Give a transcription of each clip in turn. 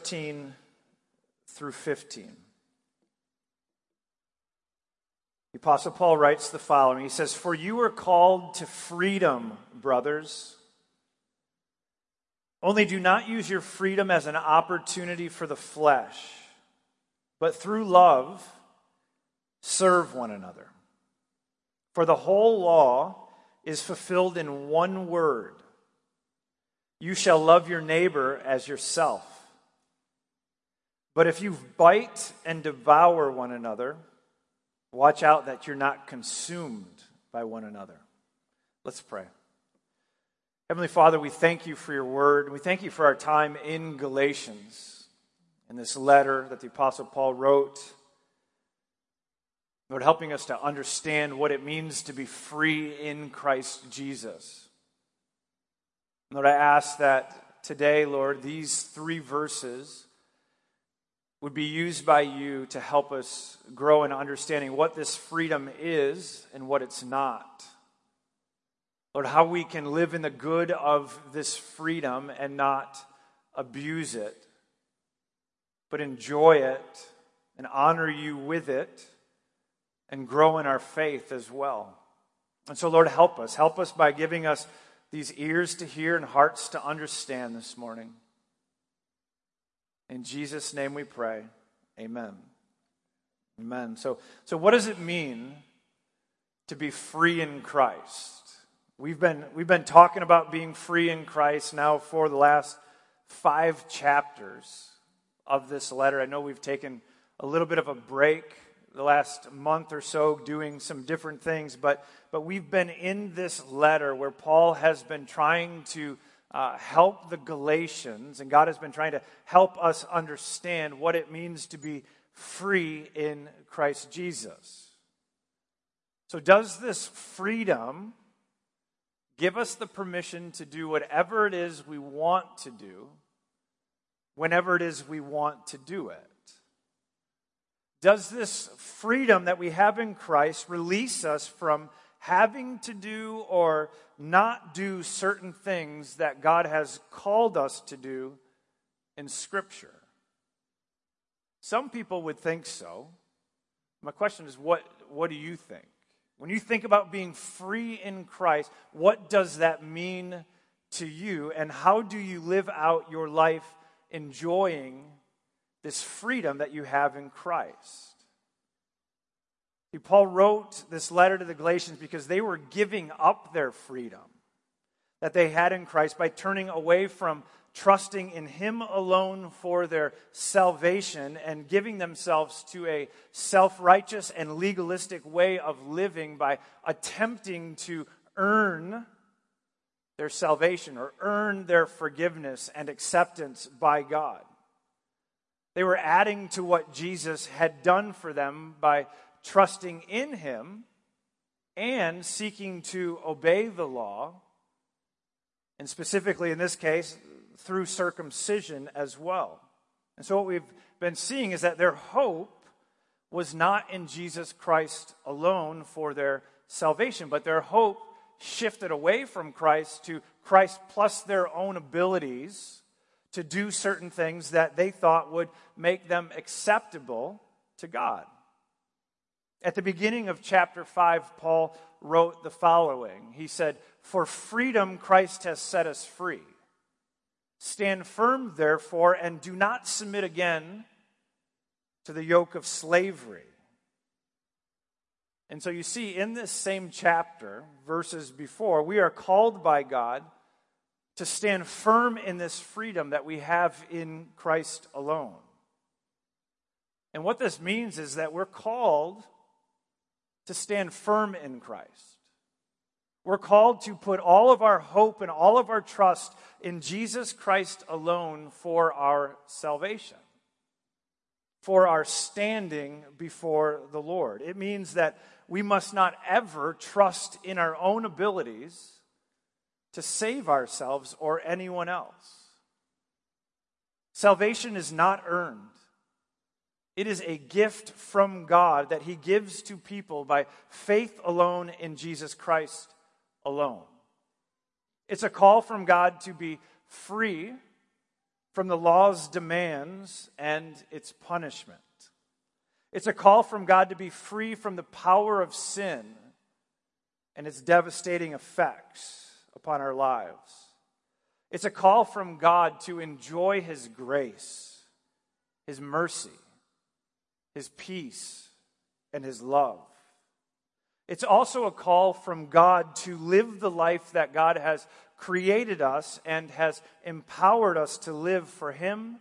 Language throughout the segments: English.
13 through 15. The Apostle Paul writes the following He says, For you are called to freedom, brothers. Only do not use your freedom as an opportunity for the flesh, but through love, serve one another. For the whole law is fulfilled in one word You shall love your neighbor as yourself. But if you bite and devour one another, watch out that you're not consumed by one another. Let's pray. Heavenly Father, we thank you for your word. We thank you for our time in Galatians, in this letter that the Apostle Paul wrote. Lord, helping us to understand what it means to be free in Christ Jesus. Lord, I ask that today, Lord, these three verses would be used by you to help us grow in understanding what this freedom is and what it's not. Lord, how we can live in the good of this freedom and not abuse it, but enjoy it and honor you with it and grow in our faith as well. And so, Lord, help us. Help us by giving us these ears to hear and hearts to understand this morning. In Jesus' name we pray. Amen. Amen. So, so what does it mean to be free in Christ? We've been, we've been talking about being free in Christ now for the last five chapters of this letter. I know we've taken a little bit of a break the last month or so doing some different things, but, but we've been in this letter where Paul has been trying to uh, help the Galatians, and God has been trying to help us understand what it means to be free in Christ Jesus. So, does this freedom give us the permission to do whatever it is we want to do, whenever it is we want to do it. Does this freedom that we have in Christ release us from having to do or not do certain things that God has called us to do in Scripture? Some people would think so. My question is, what, what do you think? When you think about being free in Christ, what does that mean to you? And how do you live out your life enjoying this freedom that you have in Christ? Paul wrote this letter to the Galatians because they were giving up their freedom that they had in Christ by turning away from trusting in Him alone for their salvation and giving themselves to a self righteous and legalistic way of living by attempting to earn their salvation or earn their forgiveness and acceptance by God. They were adding to what Jesus had done for them by trusting in Him and seeking to obey the law. And specifically in this case, through circumcision as well. And so, what we've been seeing is that their hope was not in Jesus Christ alone for their salvation, but their hope shifted away from Christ to Christ plus their own abilities to do certain things that they thought would make them acceptable to God. At the beginning of chapter 5, Paul wrote the following He said, For freedom Christ has set us free. Stand firm, therefore, and do not submit again to the yoke of slavery. And so you see, in this same chapter, verses before, we are called by God to stand firm in this freedom that we have in Christ alone. And what this means is that we're called to stand firm in Christ. We're called to put all of our hope and all of our trust in Jesus Christ alone for our salvation, for our standing before the Lord. It means that we must not ever trust in our own abilities to save ourselves or anyone else. Salvation is not earned. It is a gift from God that He gives to people by faith alone in Jesus Christ alone. It's a call from God to be free from the law's demands and its punishment. It's a call from God to be free from the power of sin and its devastating effects upon our lives. It's a call from God to enjoy His grace, His mercy, His peace, and His love. It's also a call from God to live the life that God has created us and has empowered us to live for Him,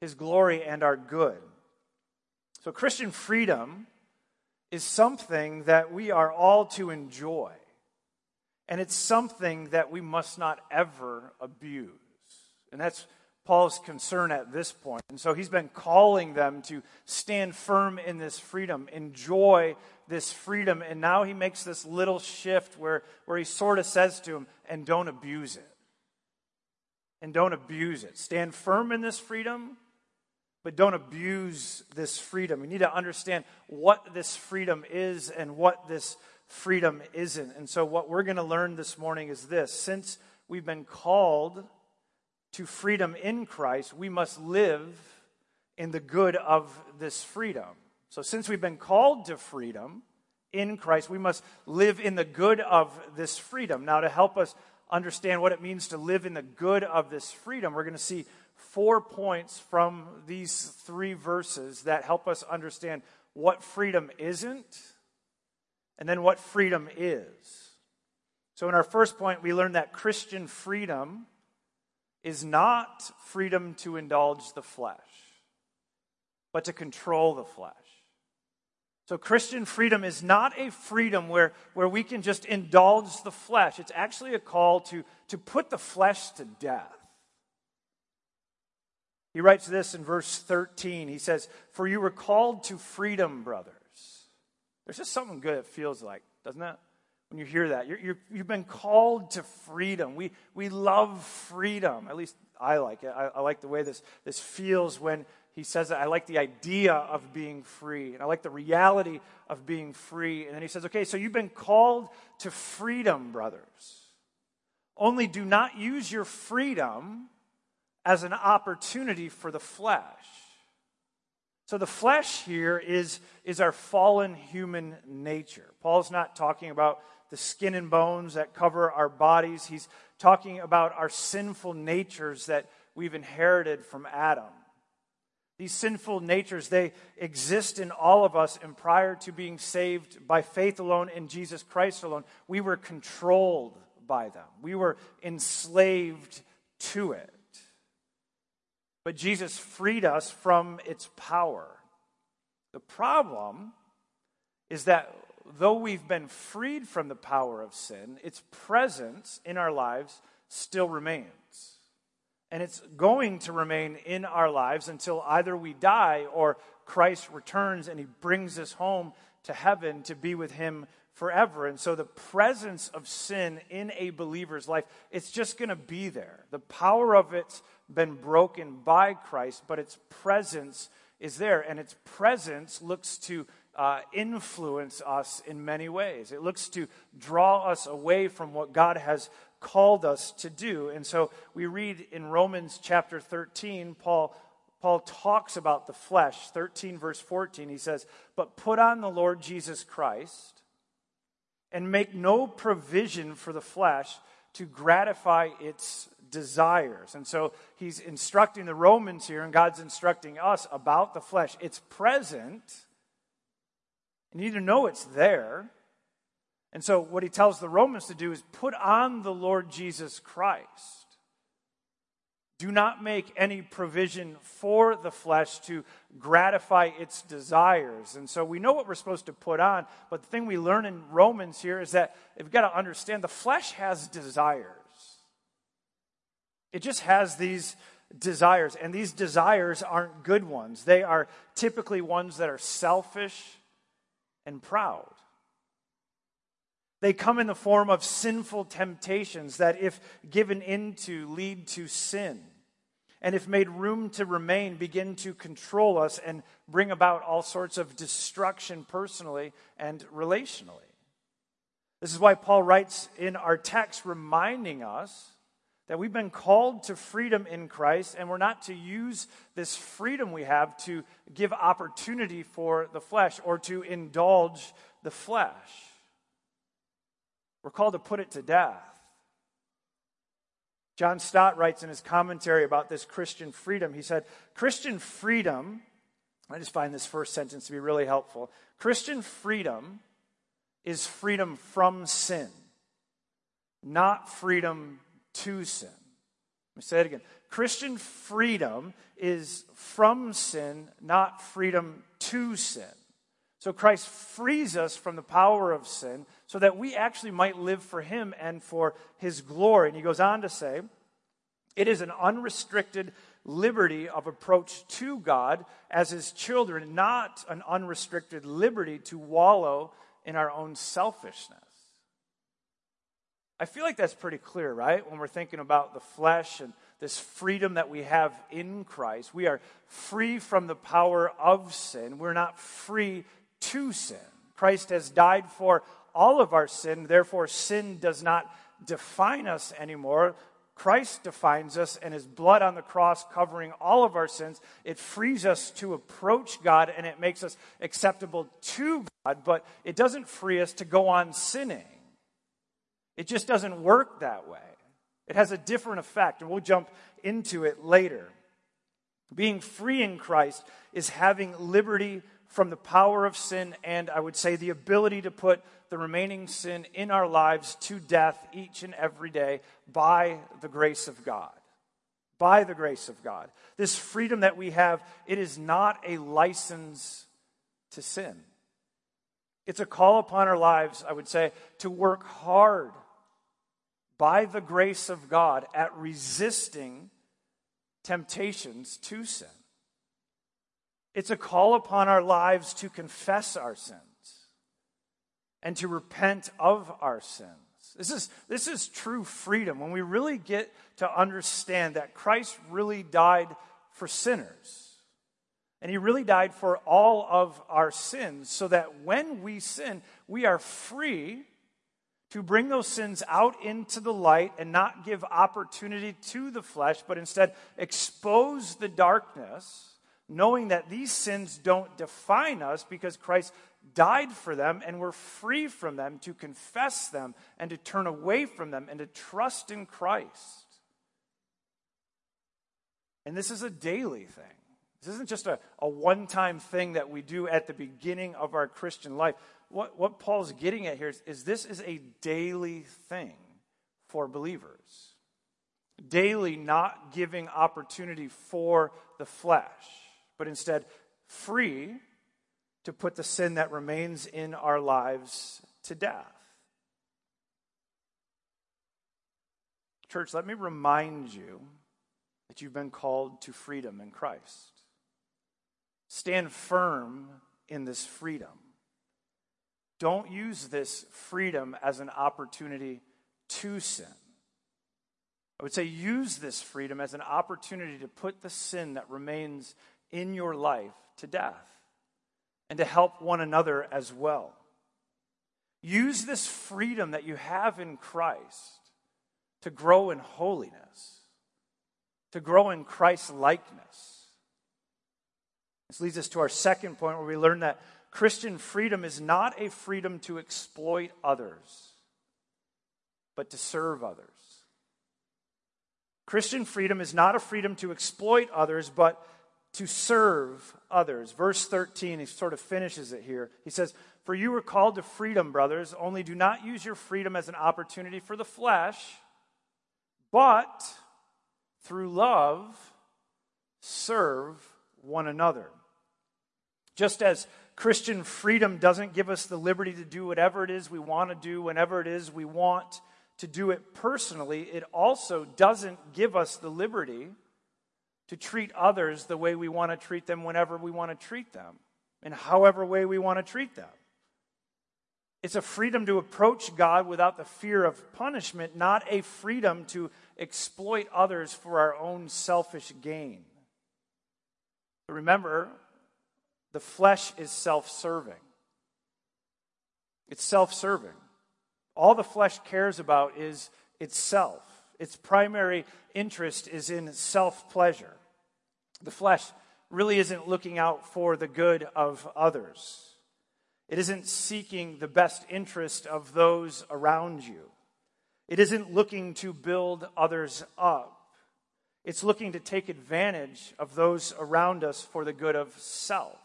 His glory, and our good. So, Christian freedom is something that we are all to enjoy. And it's something that we must not ever abuse. And that's Paul's concern at this point. And so he's been calling them to stand firm in this freedom, enjoy this freedom. And now he makes this little shift where, where he sort of says to them, and don't abuse it. And don't abuse it. Stand firm in this freedom, but don't abuse this freedom. We need to understand what this freedom is and what this freedom isn't. And so, what we're going to learn this morning is this since we've been called to freedom in Christ, we must live in the good of this freedom. So, since we've been called to freedom in Christ, we must live in the good of this freedom. Now, to help us understand what it means to live in the good of this freedom, we're going to see four points from these three verses that help us understand what freedom isn't and then what freedom is. So, in our first point, we learned that Christian freedom is not freedom to indulge the flesh, but to control the flesh. So, Christian freedom is not a freedom where, where we can just indulge the flesh. It's actually a call to, to put the flesh to death. He writes this in verse 13. He says, For you were called to freedom, brothers. There's just something good it feels like, doesn't it? When you hear that, you have been called to freedom. We, we love freedom. At least I like it. I, I like the way this, this feels when he says that. I like the idea of being free, and I like the reality of being free. And then he says, okay, so you've been called to freedom, brothers. Only do not use your freedom as an opportunity for the flesh. So the flesh here is, is our fallen human nature. Paul's not talking about the skin and bones that cover our bodies. He's talking about our sinful natures that we've inherited from Adam. These sinful natures, they exist in all of us, and prior to being saved by faith alone in Jesus Christ alone, we were controlled by them. We were enslaved to it. But Jesus freed us from its power. The problem is that though we've been freed from the power of sin, its presence in our lives still remains. And it's going to remain in our lives until either we die or Christ returns and he brings us home to heaven to be with him forever. And so the presence of sin in a believer's life, it's just going to be there. The power of it's been broken by Christ, but its presence is there. And its presence looks to uh, influence us in many ways. It looks to draw us away from what God has called us to do. And so we read in Romans chapter 13, Paul. Paul talks about the flesh, 13 verse 14. He says, But put on the Lord Jesus Christ and make no provision for the flesh to gratify its desires. And so he's instructing the Romans here, and God's instructing us about the flesh. It's present, you need to know it's there. And so what he tells the Romans to do is put on the Lord Jesus Christ. Do not make any provision for the flesh to gratify its desires. And so we know what we're supposed to put on, but the thing we learn in Romans here is that we've got to understand the flesh has desires. It just has these desires, and these desires aren't good ones. They are typically ones that are selfish and proud. They come in the form of sinful temptations that, if given into, lead to sin. And if made room to remain, begin to control us and bring about all sorts of destruction personally and relationally. This is why Paul writes in our text, reminding us that we've been called to freedom in Christ, and we're not to use this freedom we have to give opportunity for the flesh or to indulge the flesh. We're called to put it to death. John Stott writes in his commentary about this Christian freedom. He said, Christian freedom, I just find this first sentence to be really helpful. Christian freedom is freedom from sin, not freedom to sin. Let me say it again. Christian freedom is from sin, not freedom to sin. So Christ frees us from the power of sin so that we actually might live for him and for his glory. And he goes on to say, it is an unrestricted liberty of approach to God as his children, not an unrestricted liberty to wallow in our own selfishness. I feel like that's pretty clear, right? When we're thinking about the flesh and this freedom that we have in Christ. We are free from the power of sin. We're not free to sin. Christ has died for all of our sin, therefore, sin does not define us anymore. Christ defines us, and his blood on the cross covering all of our sins, it frees us to approach God and it makes us acceptable to God, but it doesn't free us to go on sinning. It just doesn't work that way. It has a different effect, and we'll jump into it later. Being free in Christ is having liberty from the power of sin, and I would say the ability to put the remaining sin in our lives to death each and every day by the grace of God. By the grace of God. This freedom that we have, it is not a license to sin. It's a call upon our lives, I would say, to work hard by the grace of God at resisting temptations to sin. It's a call upon our lives to confess our sins and to repent of our sins. This is, this is true freedom when we really get to understand that Christ really died for sinners. And he really died for all of our sins so that when we sin, we are free to bring those sins out into the light and not give opportunity to the flesh, but instead expose the darkness, knowing that these sins don't define us because Christ died for them and we're free from them to confess them and to turn away from them and to trust in Christ. And this is a daily thing. This isn't just a, a one time thing that we do at the beginning of our Christian life what, what Paul's getting at here is, is this is a daily thing for believers. Daily not giving opportunity for the flesh, but instead free to put the sin that remains in our lives to death. Church, let me remind you that you've been called to freedom in Christ. Stand firm in this freedom. Don't use this freedom as an opportunity to sin. I would say use this freedom as an opportunity to put the sin that remains in your life to death and to help one another as well. Use this freedom that you have in Christ to grow in holiness, to grow in Christ likeness. This leads us to our second point where we learn that Christian freedom is not a freedom to exploit others, but to serve others. Christian freedom is not a freedom to exploit others, but to serve others. Verse 13, he sort of finishes it here. He says, For you were called to freedom, brothers, only do not use your freedom as an opportunity for the flesh, but through love serve one another. Just as Christian freedom doesn't give us the liberty to do whatever it is we want to do whenever it is we want to do it personally. It also doesn't give us the liberty to treat others the way we want to treat them whenever we want to treat them and however way we want to treat them. It's a freedom to approach God without the fear of punishment, not a freedom to exploit others for our own selfish gain. Remember, the flesh is self serving. It's self serving. All the flesh cares about is itself. its primary interest is in self pleasure. The flesh really isn't looking out for the good of others. It isn't seeking the best interest of those around you. It isn't looking to build others up. It's looking to take advantage of those around us for the good of self.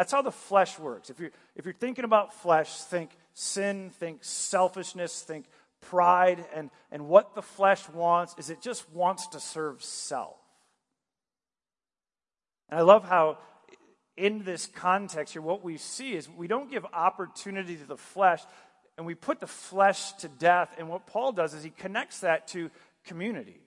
That's how the flesh works. If you're, if you're thinking about flesh, think sin, think selfishness, think pride. And, and what the flesh wants is it just wants to serve self. And I love how, in this context here, what we see is we don't give opportunity to the flesh and we put the flesh to death. And what Paul does is he connects that to community.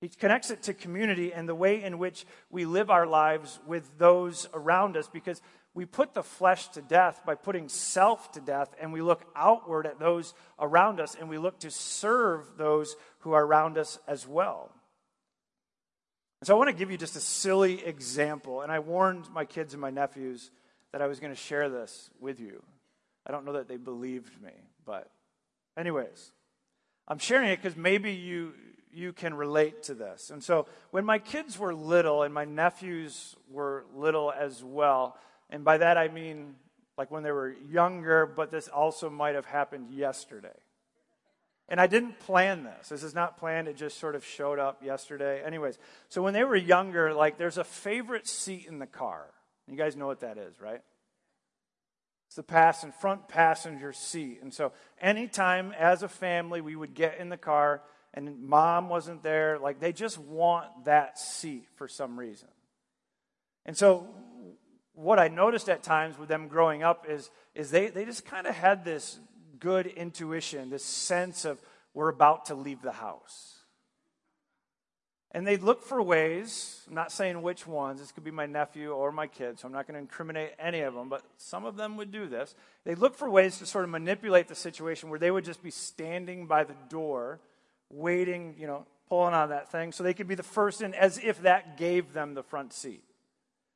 He connects it to community and the way in which we live our lives with those around us because we put the flesh to death by putting self to death and we look outward at those around us and we look to serve those who are around us as well. So I want to give you just a silly example. And I warned my kids and my nephews that I was going to share this with you. I don't know that they believed me, but, anyways, I'm sharing it because maybe you you can relate to this. And so, when my kids were little and my nephews were little as well, and by that I mean like when they were younger, but this also might have happened yesterday. And I didn't plan this. This is not planned. It just sort of showed up yesterday. Anyways, so when they were younger, like there's a favorite seat in the car. You guys know what that is, right? It's the pass and front passenger seat. And so anytime as a family we would get in the car and mom wasn't there, like they just want that seat for some reason. And so what I noticed at times with them growing up is, is they, they just kind of had this good intuition, this sense of we're about to leave the house. And they'd look for ways, I'm not saying which ones, this could be my nephew or my kid, so I'm not going to incriminate any of them, but some of them would do this. They'd look for ways to sort of manipulate the situation where they would just be standing by the door, waiting, you know, pulling on that thing, so they could be the first in as if that gave them the front seat.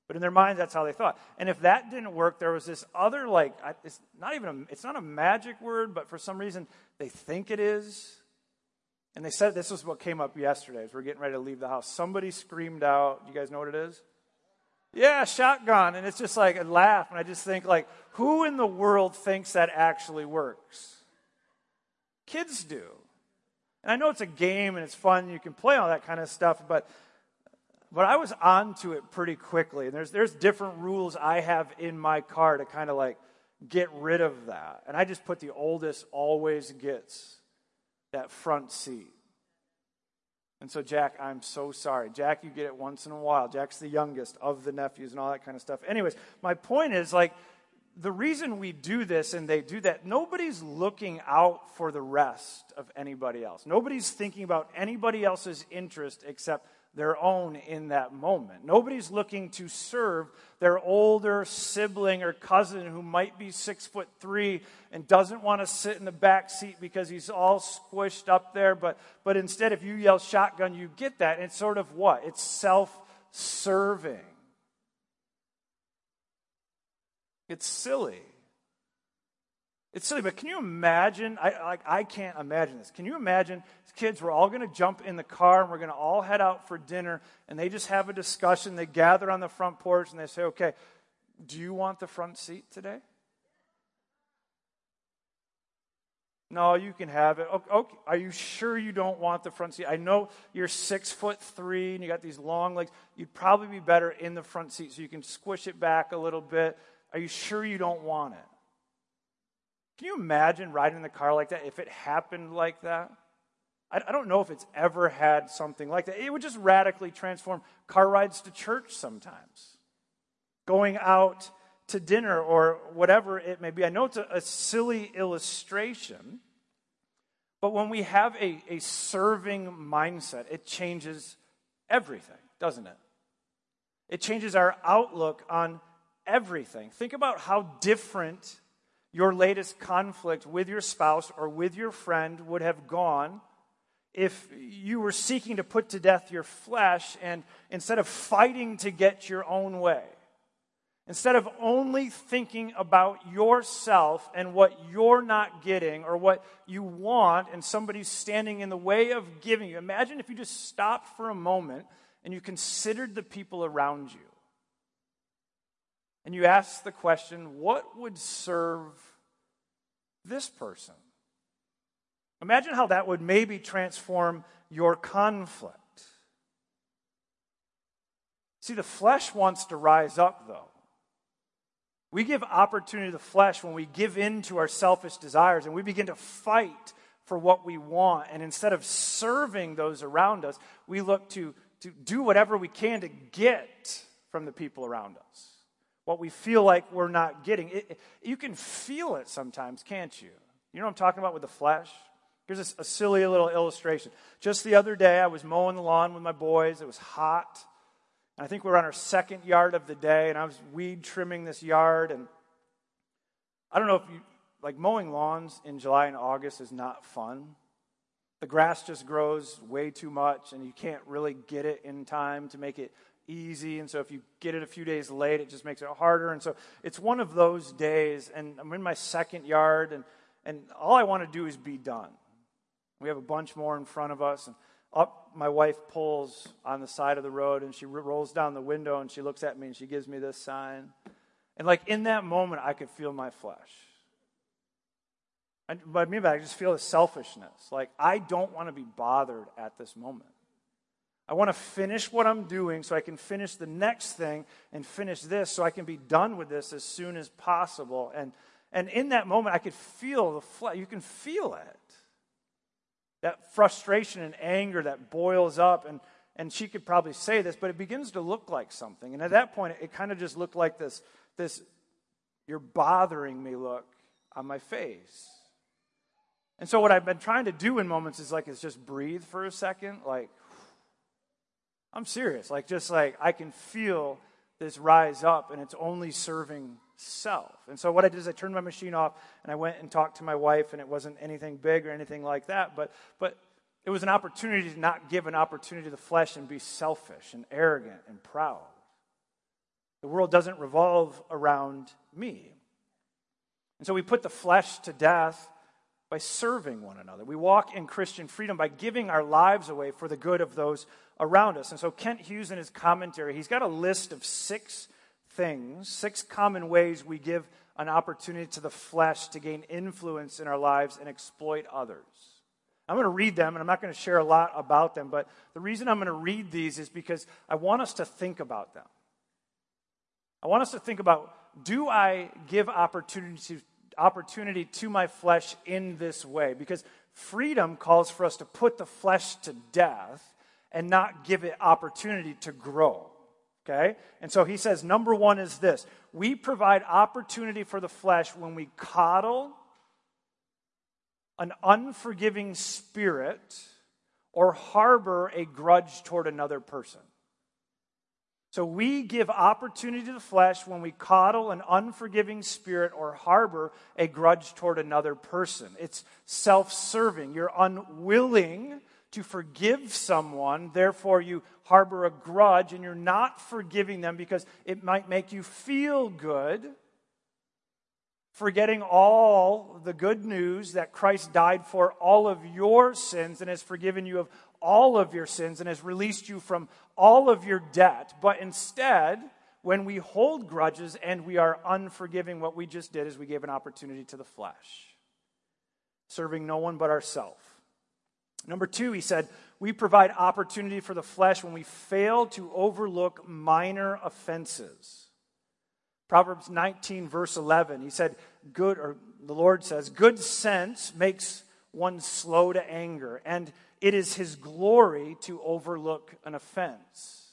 But in their minds, that's how they thought. And if that didn't work, there was this other, like, it's not even a, it's not a magic word, but for some reason they think it is. And they said this was what came up yesterday as we're getting ready to leave the house. Somebody screamed out, you guys know what it is? Yeah, shotgun. And it's just like a laugh. And I just think, like, who in the world thinks that actually works? Kids do. And I know it's a game and it's fun, you can play all that kind of stuff, but but I was onto it pretty quickly. And there's, there's different rules I have in my car to kind of like get rid of that. And I just put the oldest always gets that front seat. And so, Jack, I'm so sorry. Jack, you get it once in a while. Jack's the youngest of the nephews and all that kind of stuff. Anyways, my point is like, the reason we do this and they do that, nobody's looking out for the rest of anybody else. Nobody's thinking about anybody else's interest except their own in that moment. Nobody's looking to serve their older sibling or cousin who might be six foot three and doesn't want to sit in the back seat because he's all squished up there. But, but instead, if you yell shotgun, you get that. It's sort of what? It's self serving. It's silly. It's silly, but can you imagine? I, like, I can't imagine this. Can you imagine kids, we're all going to jump in the car and we're going to all head out for dinner, and they just have a discussion. They gather on the front porch and they say, okay, do you want the front seat today? No, you can have it. Okay, are you sure you don't want the front seat? I know you're six foot three and you got these long legs. You'd probably be better in the front seat so you can squish it back a little bit. Are you sure you don't want it? Can you imagine riding in the car like that if it happened like that? I, don't know if it's ever had something like that. It would just radically transform car rides to church sometimes, going out to dinner or whatever it may be. I know it's a, a silly illustration, but when we have a, a serving mindset, it changes everything, doesn't it? It changes our outlook on everything. Think about how different your latest conflict with your spouse or with your friend would have gone if you were seeking to put to death your flesh and instead of fighting to get your own way, Instead of only thinking about yourself and what you're not getting or what you want, and somebody's standing in the way of giving you, imagine if you just stopped for a moment and you considered the people around you. And you ask the question, what would serve this person? Imagine how that would maybe transform your conflict. See, the flesh wants to rise up, though. We give opportunity to the flesh when we give in to our selfish desires and we begin to fight for what we want. And instead of serving those around us, we look to, to do whatever we can to get from the people around us. What we feel like we're not getting. It, you can feel it sometimes, can't you? You know what I'm talking about with the flesh? Here's a, a silly little illustration. Just the other day, I was mowing the lawn with my boys. It was hot. And I think we were on our second yard of the day, and I was weed trimming this yard. And I don't know if you, like, mowing lawns in July and August is not fun. The grass just grows way too much, and you can't really get it in time to make it easy. And so if you get it a few days late, it just makes it harder. And so it's one of those days, and I'm in my second yard, and, and all I want to do is be done. We have a bunch more in front of us. And up my wife pulls on the side of the road and she rolls down the window and she looks at me and she gives me this sign. And like in that moment, I could feel my flesh. And by me, I just feel the selfishness. Like I don't want to be bothered at this moment. I want to finish what I'm doing so I can finish the next thing and finish this so I can be done with this as soon as possible. And, and in that moment, I could feel the flesh. You can feel it that frustration and anger that boils up. And, and she could probably say this, but it begins to look like something. And at that point, it, it kind of just looked like this, this, you're bothering me look on my face. And so, what I've been trying to do in moments is like, is just breathe for a second. Like, I'm serious. Like, just like I can feel this rise up, and it's only serving self. And so what I did is I turned my machine off and I went and talked to my wife, and it wasn't anything big or anything like that, but but it was an opportunity to not give an opportunity to the flesh and be selfish and arrogant and proud. The world doesn't revolve around me. And so we put the flesh to death by serving one another. We walk in Christian freedom by giving our lives away for the good of those around us. And so Kent Hughes, in his commentary, he's got a list of six things, six common ways we give an opportunity to the flesh to gain influence in our lives and exploit others. I'm going to read them, and I'm not going to share a lot about them, but the reason I'm going to read these is because I want us to think about them. I want us to think about do I give opportunity to, opportunity to my flesh in this way? Because freedom calls for us to put the flesh to death and not give it opportunity to grow. Okay? And so he says, number one is this we provide opportunity for the flesh when we coddle an unforgiving spirit or harbor a grudge toward another person. So we give opportunity to the flesh when we coddle an unforgiving spirit or harbor a grudge toward another person. It's self serving. You're unwilling to forgive someone, therefore you harbor a grudge and you're not forgiving them because it might make you feel good, forgetting all the good news that Christ died for all of your sins and has forgiven you of all of your sins and has released you from all of your debt. But instead, when we hold grudges and we are unforgiving, what we just did is we gave an opportunity to the flesh, serving no one but ourselves. Number two, he said, we provide opportunity for the flesh when we fail to overlook minor offenses. Proverbs 19, verse 11, he said, good, or the Lord says, good sense makes one slow to anger, and it is his glory to overlook an offense.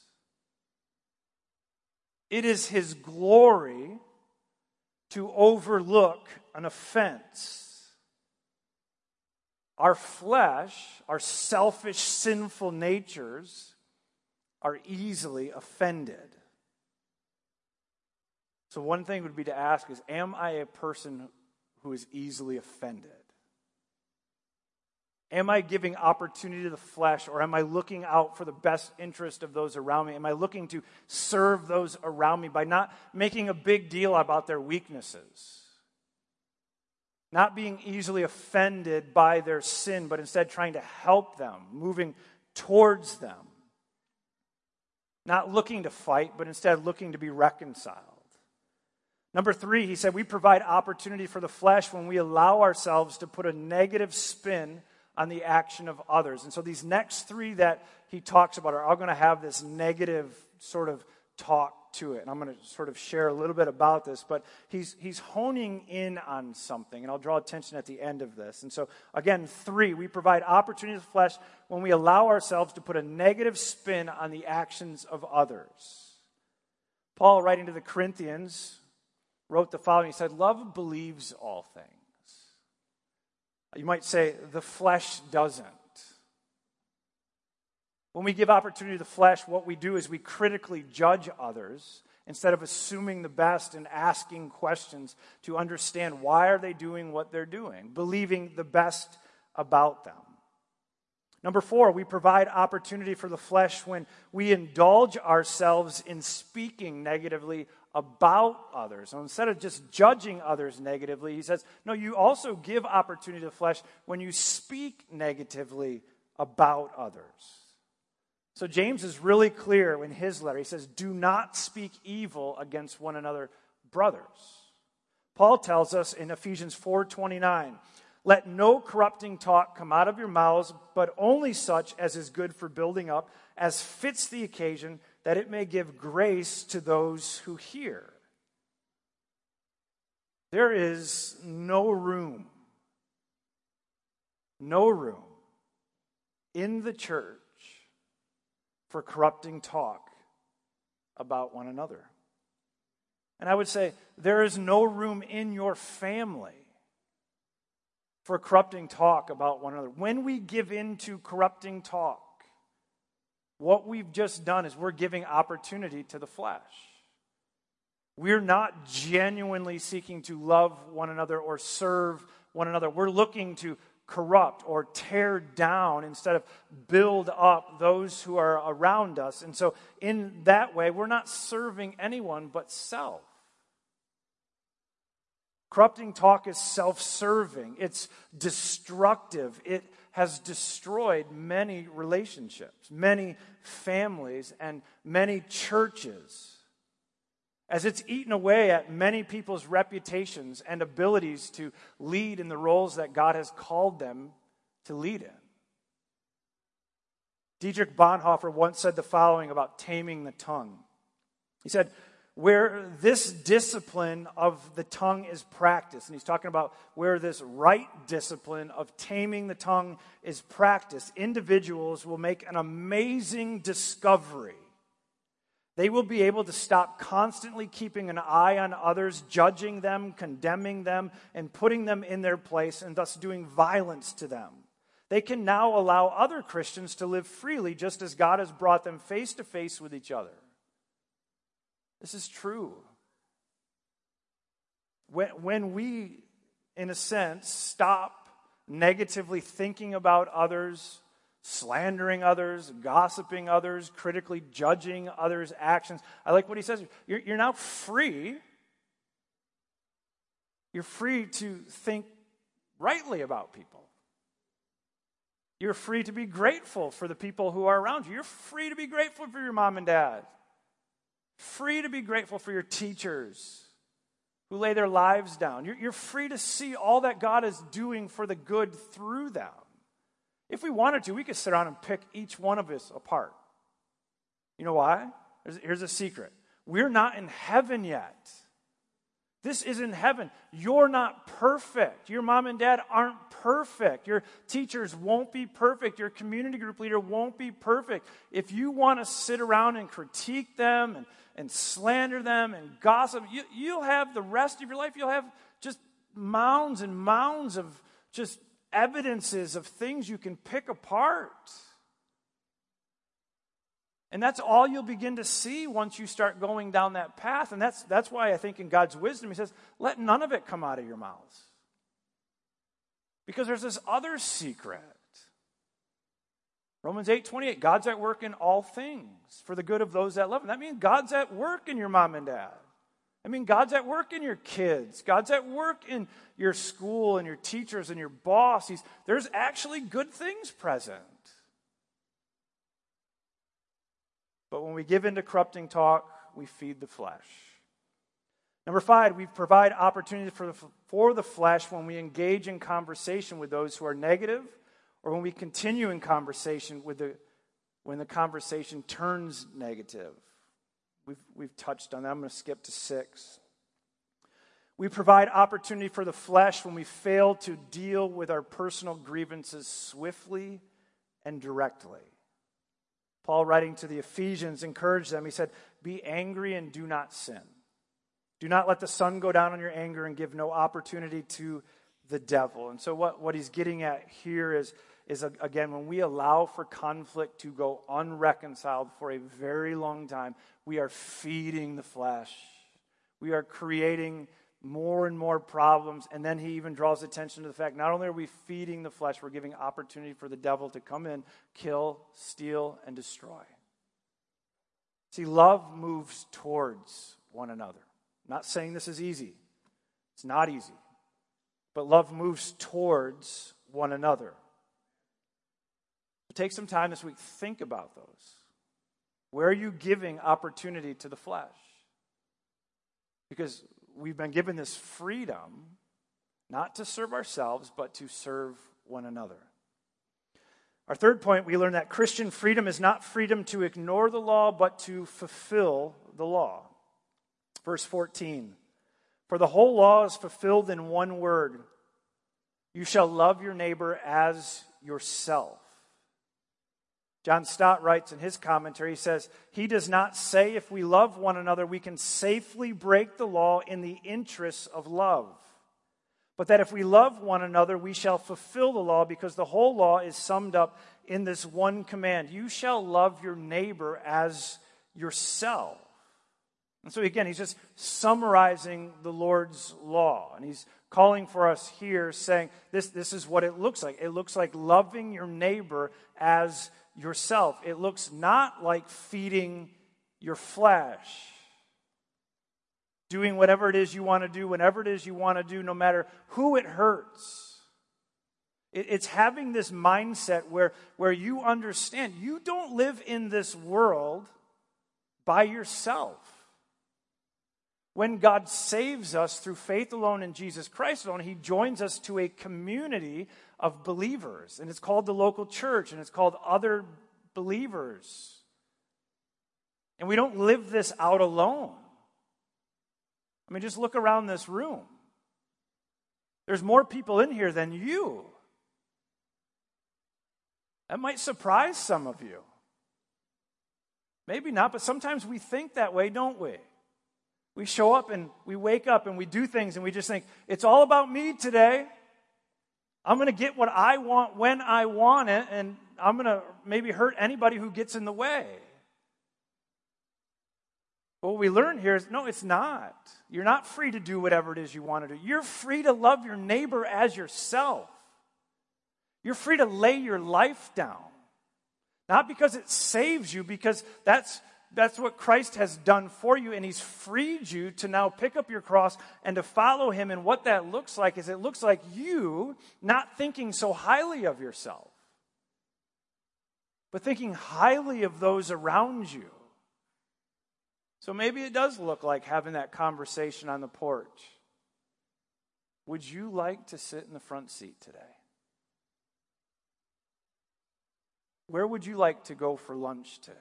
It is his glory to overlook an offense. Our flesh, our selfish, sinful natures, are easily offended. So, one thing would be to ask is, Am I a person who is easily offended? Am I giving opportunity to the flesh or am I looking out for the best interest of those around me? Am I looking to serve those around me by not making a big deal about their weaknesses? Not being easily offended by their sin, but instead trying to help them, moving towards them. Not looking to fight, but instead looking to be reconciled. Number three, he said, we provide opportunity for the flesh when we allow ourselves to put a negative spin on the action of others. And so these next three that he talks about are all going to have this negative sort of talk to it. And I'm going to sort of share a little bit about this, but he's, he's honing in on something, and I'll draw attention at the end of this. And so, again, three, we provide opportunity to flesh when we allow ourselves to put a negative spin on the actions of others. Paul, writing to the Corinthians, wrote the following He said, Love believes all things. You might say, the flesh doesn't. When we give opportunity to the flesh, what we do is we critically judge others instead of assuming the best and asking questions to understand why are they doing what they're doing, believing the best about them. Number four, we provide opportunity for the flesh when we indulge ourselves in speaking negatively about others. So instead of just judging others negatively, he says, no, you also give opportunity to the flesh when you speak negatively about others. So James is really clear in his letter. He says, do not speak evil against one another, brothers. Paul tells us in Ephesians 4:29, let no corrupting talk come out of your mouths, but only such as is good for building up, as fits the occasion that it may give grace to those who hear. There is no room, no room in the church for corrupting talk about one another. And I would say there is no room in your family for corrupting talk about one another. When we give in to corrupting talk, what we've just done is we're giving opportunity to the flesh. We're not genuinely seeking to love one another or serve one another. We're looking to corrupt or tear down instead of build up those who are around us. And so, in that way, we're not serving anyone but self. Corrupting talk is self serving, it's destructive, it has destroyed many relationships, many families, and many churches. As it's eaten away at many people's reputations and abilities to lead in the roles that God has called them to lead in. Dietrich Bonhoeffer once said the following about taming the tongue. He said, where this discipline of the tongue is practiced. And he's talking about where this right discipline of taming the tongue is practiced. Individuals will make an amazing discovery. They will be able to stop constantly keeping an eye on others, judging them, condemning them, and putting them in their place, and thus doing violence to them. They can now allow other Christians to live freely just as God has brought them face to face with each other. This is true. When, when we, in a sense, stop negatively thinking about others, slandering others, gossiping others, critically judging others' actions, I like what he says. You're, you're now free. You're free to think rightly about people. You're free to be grateful for the people who are around you. You're free to be grateful for your mom and dad. Free to be grateful for your teachers who lay their lives down. You're, you're free to see all that God is doing for the good through them. If we wanted to, we could sit around and pick each one of us apart. You know why? Here's, a secret we're not in heaven yet. This is in heaven. You're not perfect. Your mom and dad aren't perfect. Your teachers won't be perfect. Your community group leader won't be perfect. If you want to sit around and critique them and, and slander them and gossip, you, you'll have the rest of your life, you'll have just mounds and mounds of just evidences of things you can pick apart. And that's all you'll begin to see once you start going down that path. And that's, that's why I think in God's wisdom, He says, let none of it come out of your mouths. Because there's this other secret. Romans 8 28, God's at work in all things for the good of those that love him. That means God's at work in your mom and dad. I mean, God's at work in your kids. God's at work in your school and your teachers and your boss. He's, there's actually good things present. But when we give in to corrupting talk, we feed the flesh. Number five, we provide opportunity for the, for the flesh when we engage in conversation with those who are negative or when we continue in conversation with the, when the conversation turns negative. We've, we've touched on that. I'm going to skip to six. We provide opportunity for the flesh when we fail to deal with our personal grievances swiftly and directly. Paul, writing to the Ephesians, encouraged them. He said, Be angry and do not sin. Do not let the sun go down on your anger and give no opportunity to the devil. And so, what, what he's getting at here is, is again, when we allow for conflict to go unreconciled for a very long time, we are feeding the flesh. We are creating more and more problems. And then he even draws attention to the fact not only are we feeding the flesh, we're giving opportunity for the devil to come in, kill, steal, and destroy. See, love moves towards one another. I'm not saying this is easy, it's not easy. But love moves towards one another. Take some time this week, think about those. Where are you giving opportunity to the flesh? Because we've been given this freedom not to serve ourselves, but to serve one another. Our third point, we learn that Christian freedom is not freedom to ignore the law, but to fulfill the law. Verse 14 For the whole law is fulfilled in one word you shall love your neighbor as yourself. John Stott writes in his commentary, he says, He does not say if we love one another, we can safely break the law in the interests of love. But that if we love one another, we shall fulfill the law because the whole law is summed up in this one command You shall love your neighbor as yourself. And so, again, he's just summarizing the Lord's law. And he's calling for us here, saying, this, this is what it looks like. It looks like loving your neighbor as yourself. It looks not like feeding your flesh, doing whatever it is you want to do, whenever it is you want to do, no matter who it hurts. It's having this mindset where, where you understand you don't live in this world by yourself. When God saves us through faith alone in Jesus Christ alone, He joins us to a community of believers. And it's called the local church, and it's called other believers. And we don't live this out alone. I mean, just look around this room. There's more people in here than you. That might surprise some of you. Maybe not, but sometimes we think that way, don't we? We show up and we wake up and we do things and we just think, it's all about me today. I'm going to get what I want when I want it, and I'm going to maybe hurt anybody who gets in the way. But what we learn here is no, it's not. You're not free to do whatever it is you want to do. You're free to love your neighbor as yourself. You're free to lay your life down. Not because it saves you, because that's that's what Christ has done for you, and He's freed you to now pick up your cross and to follow Him. And what that looks like is it looks like you not thinking so highly of yourself, but thinking highly of those around you. So maybe it does look like having that conversation on the porch. Would you like to sit in the front seat today? Where would you like to go for lunch today?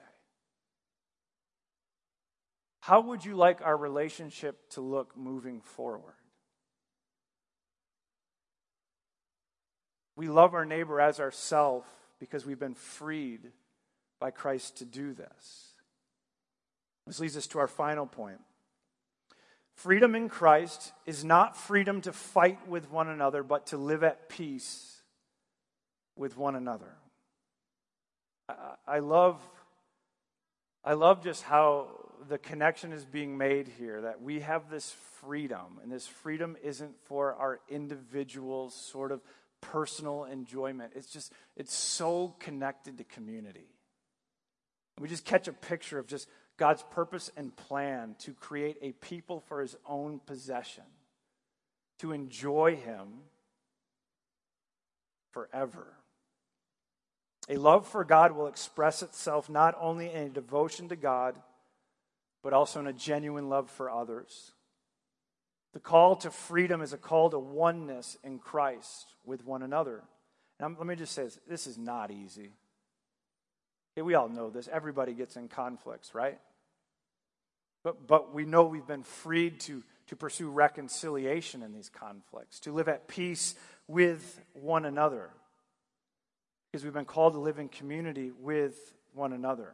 How would you like our relationship to look moving forward? We love our neighbor as ourself because we've been freed by Christ to do this. This leads us to our final point. Freedom in Christ is not freedom to fight with one another, but to live at peace with one another. I love, I love just how the connection is being made here that we have this freedom, and this freedom isn't for our individual sort of personal enjoyment. It's just, it's so connected to community. We just catch a picture of just God's purpose and plan to create a people for his own possession, to enjoy him forever. A love for God will express itself not only in a devotion to God, but also in a genuine love for others. The call to freedom is a call to oneness in Christ with one another. And let me just say this this is not easy. We all know this. Everybody gets in conflicts, right? But, but we know we've been freed to, to pursue reconciliation in these conflicts, to live at peace with one another. Because we've been called to live in community with one another.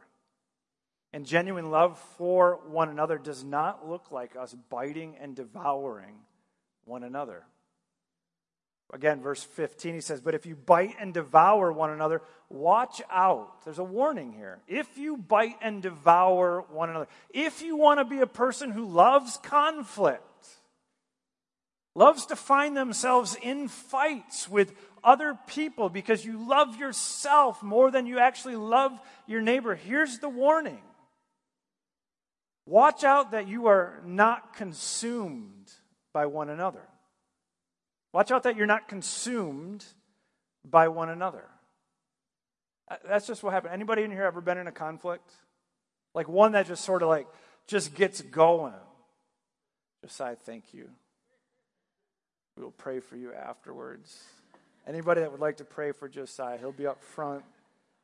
And genuine love for one another does not look like us biting and devouring one another. Again, verse 15, he says, But if you bite and devour one another, watch out. There's a warning here. If you bite and devour one another, if you want to be a person who loves conflict, loves to find themselves in fights with other people because you love yourself more than you actually love your neighbor, here's the warning Watch out that you are not consumed by one another. Watch out that you're not consumed by one another. Uh, that's just what happened. Anybody in here ever been in a conflict? Like one that just sort of like just gets going. Josiah, thank you. We will pray for you afterwards. Anybody that would like to pray for Josiah, he'll be up front.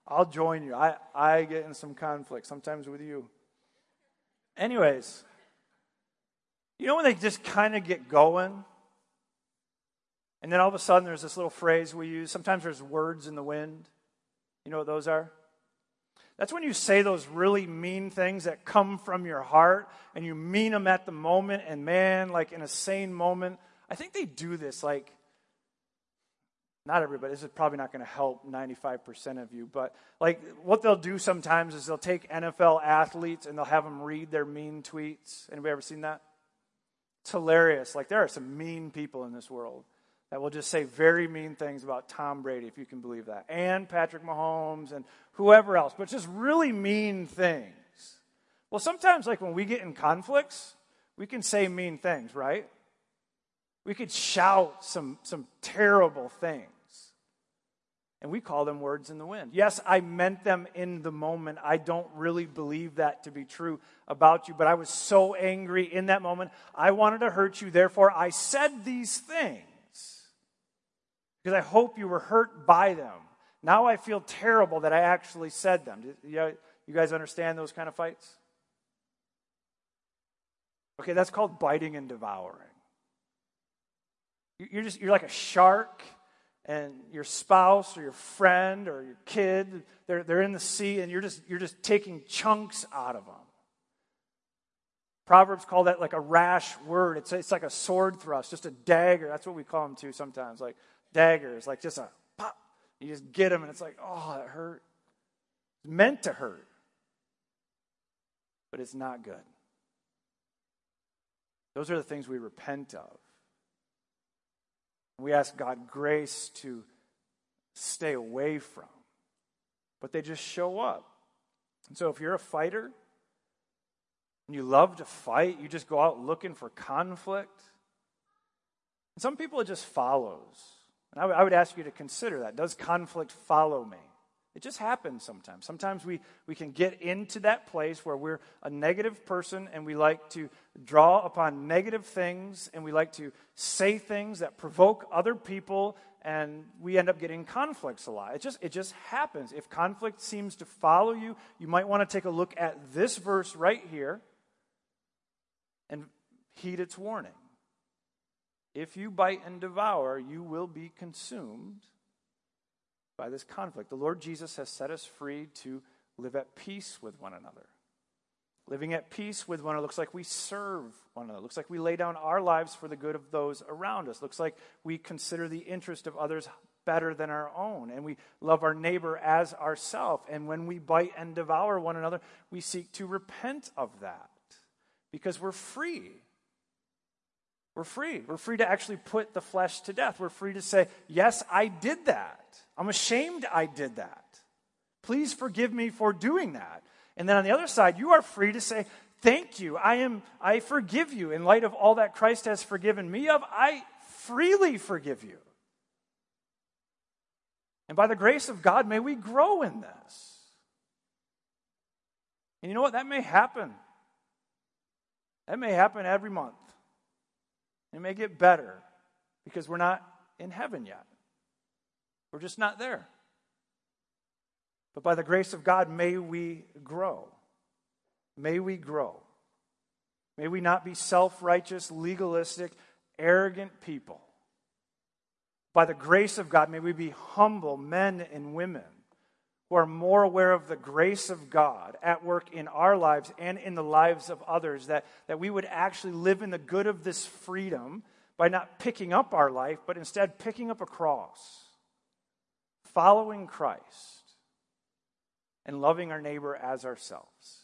I'll join you. I, I get in some conflict, sometimes with you. Anyways, you know when they just kind of get going? And then all of a sudden there's this little phrase we use. Sometimes there's words in the wind. You know what those are? That's when you say those really mean things that come from your heart and you mean them at the moment. And man, like in a sane moment, I think they do this like not everybody, this is probably not going to help 95% of you, but like what they'll do sometimes is they'll take NFL athletes and they'll have them read their mean tweets. Anybody ever seen that? It's hilarious. Like there are some mean people in this world that will just say very mean things about Tom Brady, if you can believe that, and Patrick Mahomes and whoever else, but just really mean things. Well, sometimes, like when we get in conflicts, we can say mean things, right? We could shout some, some terrible things. And we call them words in the wind. Yes, I meant them in the moment. I don't really believe that to be true about you, but I was so angry in that moment. I wanted to hurt you, therefore I said these things. Because I hope you were hurt by them. Now I feel terrible that I actually said them. You guys understand those kind of fights? Okay, that's called biting and devouring. You're just you're like a shark, and your spouse or your friend or your kid, they're, they're in the sea, and you're just you're just taking chunks out of them. Proverbs call that like a rash word. It's, it's like a sword thrust, just a dagger. That's what we call them too sometimes, like daggers, like just a pop. You just get them, and it's like, oh, that hurt. It's meant to hurt, but it's not good. Those are the things we repent of. We ask God grace to stay away from. But they just show up. And so if you're a fighter and you love to fight, you just go out looking for conflict. And some people it just follows. And I, w- I would ask you to consider that. Does conflict follow me? It just happens sometimes. Sometimes we, we can get into that place where we're a negative person and we like to draw upon negative things and we like to say things that provoke other people and we end up getting conflicts a lot. It just, it just happens. If conflict seems to follow you, you might want to take a look at this verse right here and heed its warning. If you bite and devour, you will be consumed by this conflict. The Lord Jesus has set us free to live at peace with one another. Living at peace with one another looks like we serve one another. Looks like we lay down our lives for the good of those around us. Looks like we consider the interest of others better than our own. And we love our neighbor as ourself. And when we bite and devour one another, we seek to repent of that because we're free. We're free. We're free to actually put the flesh to death. We're free to say, Yes, I did that. I'm ashamed I did that. Please forgive me for doing that. And then on the other side, you are free to say, Thank you. I am I forgive you. In light of all that Christ has forgiven me of, I freely forgive you. And by the grace of God, may we grow in this. And you know what? That may happen. That may happen every month. It may get better because we're not in heaven yet. We're just not there. But by the grace of God, may we grow. May we grow. May we not be self righteous, legalistic, arrogant people. By the grace of God, may we be humble men and women who are more aware of the grace of God at work in our lives and in the lives of others, that, that we would actually live in the good of this freedom by not picking up our life, but instead picking up a cross, following Christ, and loving our neighbor as ourselves.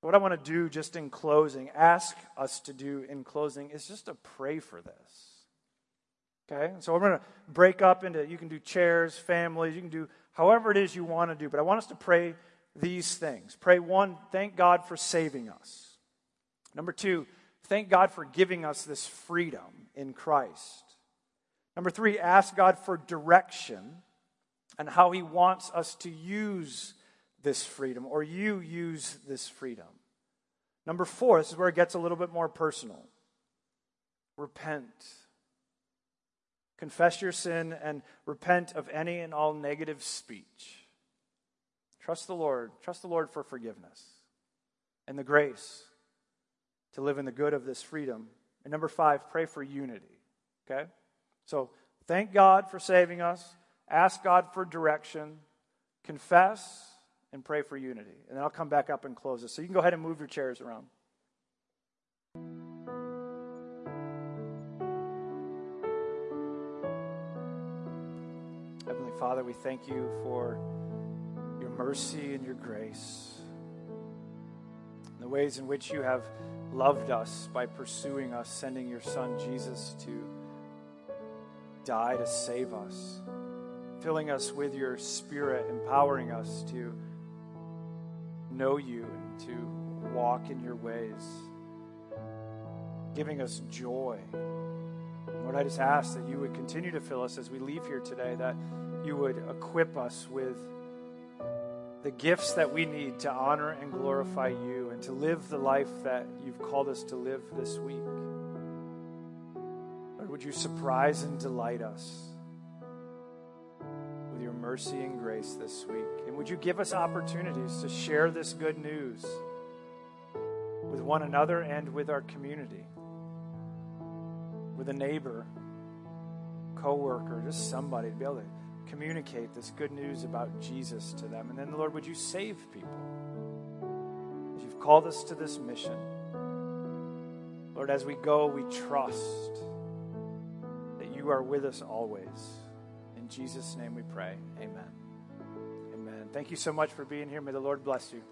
What I want to do just in closing, ask us to do in closing, is just to pray for this. Okay? So we're going to break up into, you can do chairs, families, you can do however it is you want to do. But I want us to pray these things. Pray one, thank God for saving us. Number two, thank God for giving us this freedom in Christ. Number three, ask God for direction and how He wants us to use this freedom, or you use this freedom. Number four, this is where it gets a little bit more personal. Repent. Confess your sin and repent of any and all negative speech. Trust the Lord. Trust the Lord for forgiveness and the grace to live in the good of this freedom. And number five, pray for unity. Okay? So thank God for saving us. Ask God for direction. Confess and pray for unity. And then I'll come back up and close this. So you can go ahead and move your chairs around. Father, we thank you for your mercy and your grace, the ways in which you have loved us by pursuing us, sending your Son Jesus to die to save us, filling us with your Spirit, empowering us to know you and to walk in your ways, giving us joy. Lord, I just ask that you would continue to fill us as we leave here today, that you would equip us with the gifts that we need to honor and glorify you and to live the life that you've called us to live this week. Lord, would you surprise and delight us? With your mercy and grace this week. And would you give us opportunities to share this good news with one another and with our community, with a neighbor, coworker, just somebody to be able to communicate this good news about Jesus to them. And then, the Lord, would you save people? As you've called us to this mission. Lord, as we go, we trust that you are with us always. In Jesus' name we pray. Amen. Amen. Thank you so much for being here. May the Lord bless you.